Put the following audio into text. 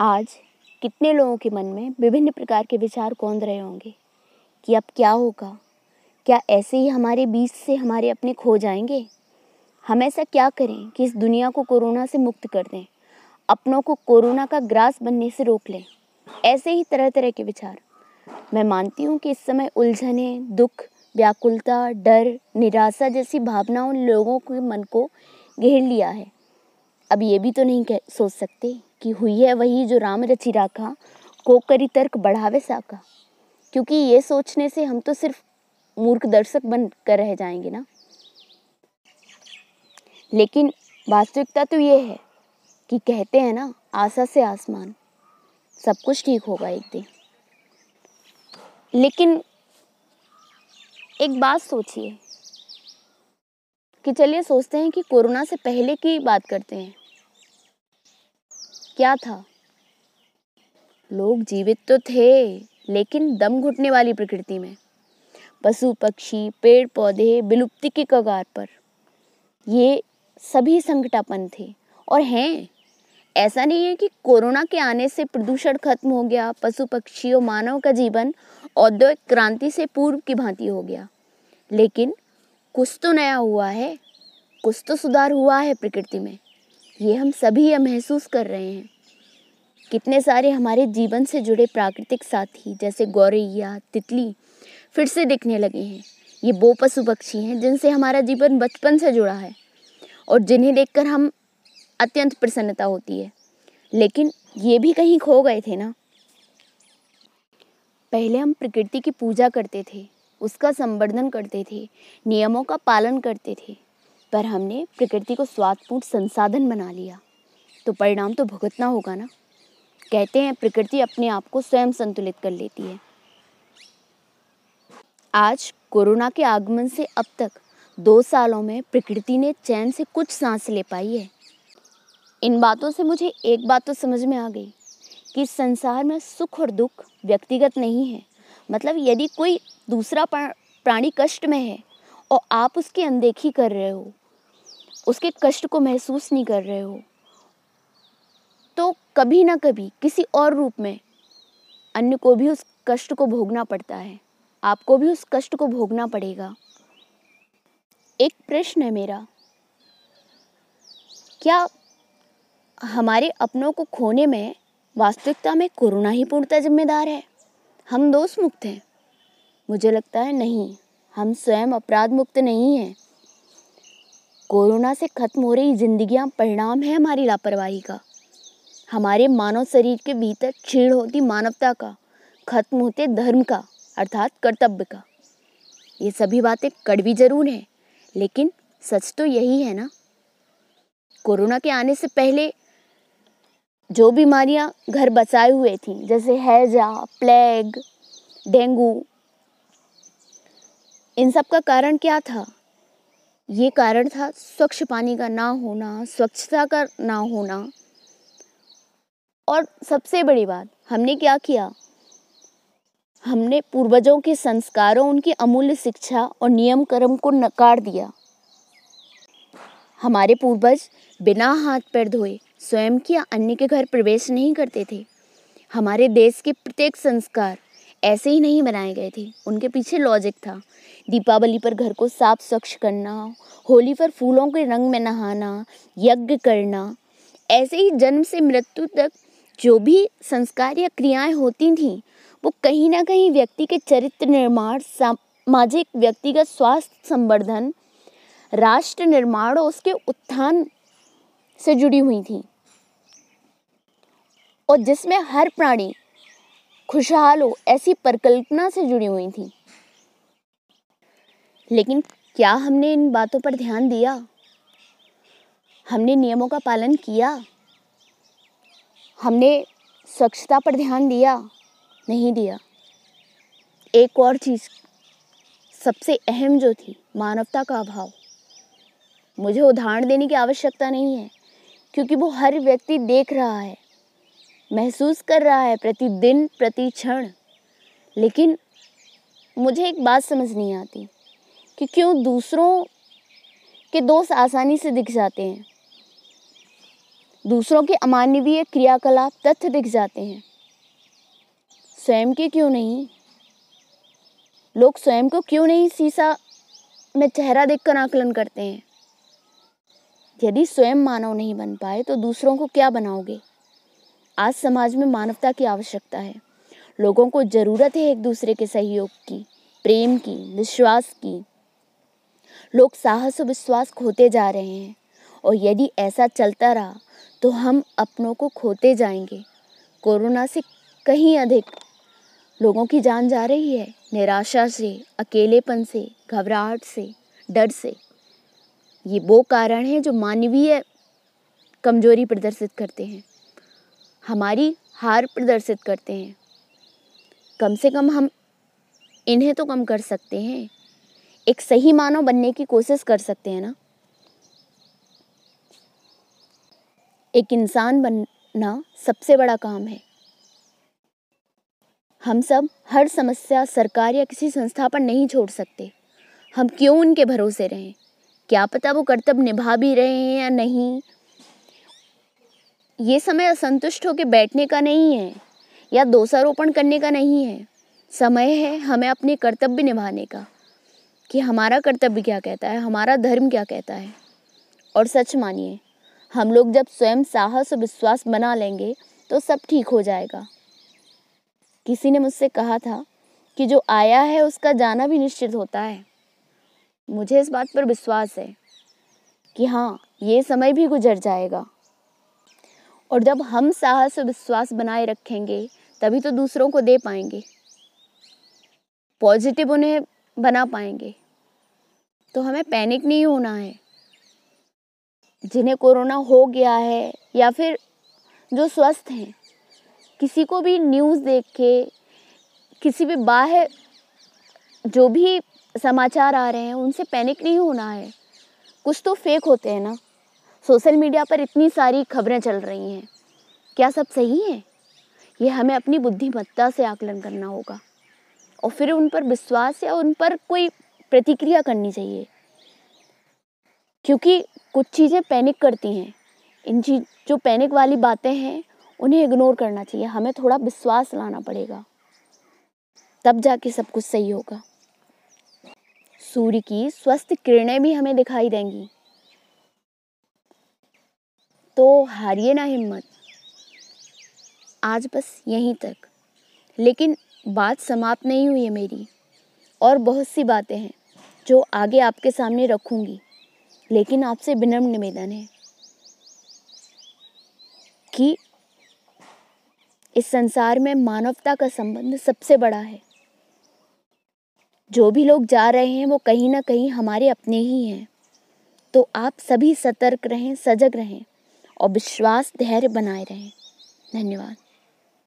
आज कितने लोगों के मन में विभिन्न प्रकार के विचार कौंध रहे होंगे कि अब क्या होगा? क्या ऐसे ही हमारे बीच से हमारे अपने खो जाएँगे? हम ऐसा क्या करें कि इस दुनिया को कोरोना से मुक्त कर दें? अपनों को कोरोना का ग्रास बनने से रोक लें? ऐसे ही तरह तरह के विचार। मैं मानती हूँ कि इस समय उलझने, दुख, व्याकुलता, डर, निराशा जैसी भावनाओं लोगों के मन को घेर लिया है। अब ये भी तो नहीं कह, सोच सकते कि हुई है वही जो राम रचि राखा को करी तर्क बढ़ावे साका। क्योंकि ये सोचने से हम तो सिर्फ़ मूर्ख दर्शक बन कर रह जाएँगे ना। लेकिन वास्तविकता तो ये है कि कहते हैं ना, आशा से आसमान, सब कुछ ठीक होगा एक दिन। लेकिन एक बात सोचिए कि चलिए सोचते हैं कि कोरोना से पहले की बात करते हैं। क्या था? लोग जीवित तो थे, लेकिन दम घुटने वाली प्रकृति में। पशु, पक्षी पेड़ पौधे विलुप्ति के कगार पर। ये सभी संकटापन थे। और हैं, ऐसा नहीं है कि कोरोना के आने से प्रदूषण खत्म हो गया, पशु, पक्षी और मानव का जीवन औद्योगिक क्रांति से पूर्व की भांति हो गया। लेकिन कुछ तो नया हुआ है, कुछ तो सुधार हुआ है प्रकृति में। ये हम सभी यह महसूस कर रहे हैं। कितने सारे हमारे जीवन से जुड़े प्राकृतिक साथी, जैसे गौरैया, तितली, फिर से दिखने लगे हैं। ये वो पशु पक्षी हैं जिनसे हमारा जीवन बचपन से जुड़ा है और जिन्हें देखकर हम अत्यंत प्रसन्नता होती है। लेकिन ये भी कहीं खो गए थे ना? पहले हम प्रकृति की पूजा करते थे उसका संवर्धन करते थे, नियमों का पालन करते थे, पर हमने प्रकृति को स्वादपूर्ण संसाधन बना लिया। तो परिणाम तो भुगतना होगा ना? कहते हैं, प्रकृति अपने आप को स्वयं संतुलित कर लेती है। आज कोरोना के आगमन से अब तक दो सालों में प्रकृति ने चैन से कुछ सांस ले पाई है। इन बातों से मुझे एक बात तो समझ में आ गई कि संसार में सुख और दुख व्यक्तिगत नहीं है। मतलब यदि कोई दूसरा प्राणी कष्ट में है और आप उसकी अनदेखी कर रहे हो, उसके कष्ट को महसूस नहीं कर रहे हो तो कभी ना कभी किसी और रूप में अन्य को भी उस कष्ट को भोगना पड़ता है। आपको भी उस कष्ट को भोगना पड़ेगा। एक प्रश्न है मेरा। क्या हमारे अपनों को खोने में वास्तविकता में कोरोना ही पूर्णतः जिम्मेदार है? हम दोष मुक्त हैं। मुझे लगता है नहीं, हम स्वयं अपराध मुक्त नहीं हैं। कोरोना से खत्म हो रही जिंदगियाँ परिणाम है हमारी लापरवाही का। हमारे मानव शरीर के भीतर क्षीण होती मानवता का, खत्म होते धर्म का, अर्थात कर्तव्य का। ये सभी बातें कड़वी ज़रूर हैं, लेकिन सच तो यही है ना। कोरोना के आने से पहले जो बीमारियाँ घर बचाए हुए थी, जैसे हैजा, प्लेग, डेंगू, इन सब का कारण क्या था? ये कारण था स्वच्छ पानी का ना होना, स्वच्छता का ना होना। और सबसे बड़ी बात, हमने क्या किया? हमने पूर्वजों के संस्कारों, उनकी अमूल्य शिक्षा और नियम कर्म को नकार दिया। हमारे पूर्वज बिना हाथ पैर धोए स्वयं की अन्य के घर प्रवेश नहीं करते थे। हमारे देश के प्रत्येक संस्कार ऐसे ही नहीं बनाए गए थे। उनके पीछे लॉजिक था। दीपावली पर घर को साफ़ स्वच्छ करना, होली पर फूलों के रंग में नहाना, यज्ञ करना, ऐसे ही जन्म से मृत्यु तक जो भी संस्कार या क्रियाएँ होती थीं, वो कहीं ना कहीं व्यक्ति के चरित्र निर्माण, सामाजिक व्यक्तिगत स्वास्थ्य संवर्धन, राष्ट्र निर्माण और उसके उत्थान से जुड़ी हुई थी। और जिसमें हर प्राणी खुशहाल हो ऐसी परिकल्पना से जुड़ी हुई थी। लेकिन क्या हमने इन बातों पर ध्यान दिया? हमने नियमों का पालन किया? हमने स्वच्छता पर ध्यान दिया? नहीं दिया। एक और चीज़ सबसे अहम जो थी, मानवता का अभाव। मुझे उदाहरण देने की आवश्यकता नहीं है। क्योंकि वो हर व्यक्ति देख रहा है, महसूस कर रहा है प्रतिदिन प्रति क्षण लेकिन मुझे एक बात समझ नहीं आती कि क्यों दूसरों के दोस्त आसानी से दिख जाते हैं। दूसरों के अमानवीय क्रियाकलाप तथ्य दिख जाते हैं। स्वयं के क्यों नहीं? लोग स्वयं को क्यों नहीं शीशा में चेहरा देखकर आकलन करते हैं? यदि स्वयं मानव नहीं बन पाए तो दूसरों को क्या बनाओगे? आज समाज में मानवता की आवश्यकता है। लोगों को ज़रूरत है एक दूसरे के सहयोग की, प्रेम की, विश्वास की। लोग साहस और विश्वास खोते जा रहे हैं, और यदि ऐसा चलता रहा तो हम अपनों को खोते जाएँगे। कोरोना से कहीं अधिक लोगों की जान जा रही है, निराशा से, अकेलेपन से, घबराहट से, डर से। ये वो कारण हैं जो मानवीय कमज़ोरी प्रदर्शित करते हैं। हमारी हार प्रदर्शित करते हैं। कम से कम हम इन्हें तो कम कर सकते हैं। एक सही मानव बनने की कोशिश कर सकते हैं ना? एक इंसान बनना सबसे बड़ा काम है। हम सब हर समस्या सरकार या किसी संस्था पर नहीं छोड़ सकते। हम क्यों उनके भरोसे रहें? क्या पता वो कर्तव्य निभा भी रहे हैं या नहीं? ये समय असंतुष्ट होकर बैठने का नहीं है, या दोषारोपण करने का नहीं है। समय है हमें अपने कर्तव्य निभाने का, कि हमारा कर्तव्य क्या कहता है, हमारा धर्म क्या कहता है। और सच मानिए, हम लोग जब स्वयं साहस और विश्वास बना लेंगे तो सब ठीक हो जाएगा। किसी ने मुझसे कहा था कि जो आया है उसका जाना भी निश्चित होता है। मुझे इस बात पर विश्वास है कि हाँ ये समय भी गुजर जाएगा। और जब हम साहस और विश्वास बनाए रखेंगे, तभी तो दूसरों को दे पाएँगे। पॉजिटिव उन्हें बना पाएँगे। तो हमें पैनिक नहीं होना है। जिन्हें कोरोना हो गया है, या फिर जो स्वस्थ हैं, किसी को भी न्यूज़ देख के, किसी भी बाहर, जो भी समाचार आ रहे हैं, उनसे पैनिक नहीं होना है। कुछ तो फेक होते हैं ना। सोशल मीडिया पर इतनी सारी खबरें चल रही हैं। क्या सब सही है? ये हमें अपनी बुद्धिमत्ता से आकलन करना होगा। और फिर उन पर विश्वास या उन पर कोई प्रतिक्रिया करनी चाहिए। क्योंकि कुछ चीज़ें पैनिक करती हैं। इन चीज़, जो पैनिक वाली बातें हैं, उन्हें इग्नोर करना चाहिए। हमें थोड़ा विश्वास लाना पड़ेगा। तब जाके सब कुछ सही होगा। सूर्य की स्वस्थ किरणें भी हमें दिखाई देंगी। तो हारिए ना हिम्मत। आज बस यहीं तक। लेकिन बात समाप्त नहीं हुई है मेरी। और बहुत सी बातें हैं, जो आगे आपके सामने रखूँगी। लेकिन आपसे विनम्र निवेदन है कि इस संसार में मानवता का संबंध सबसे बड़ा है। जो भी लोग जा रहे हैं, वो कहीं ना कहीं हमारे अपने ही हैं। तो आप सभी सतर्क रहें, सजग रहें और विश्वास, धैर्य बनाए रहें। धन्यवाद।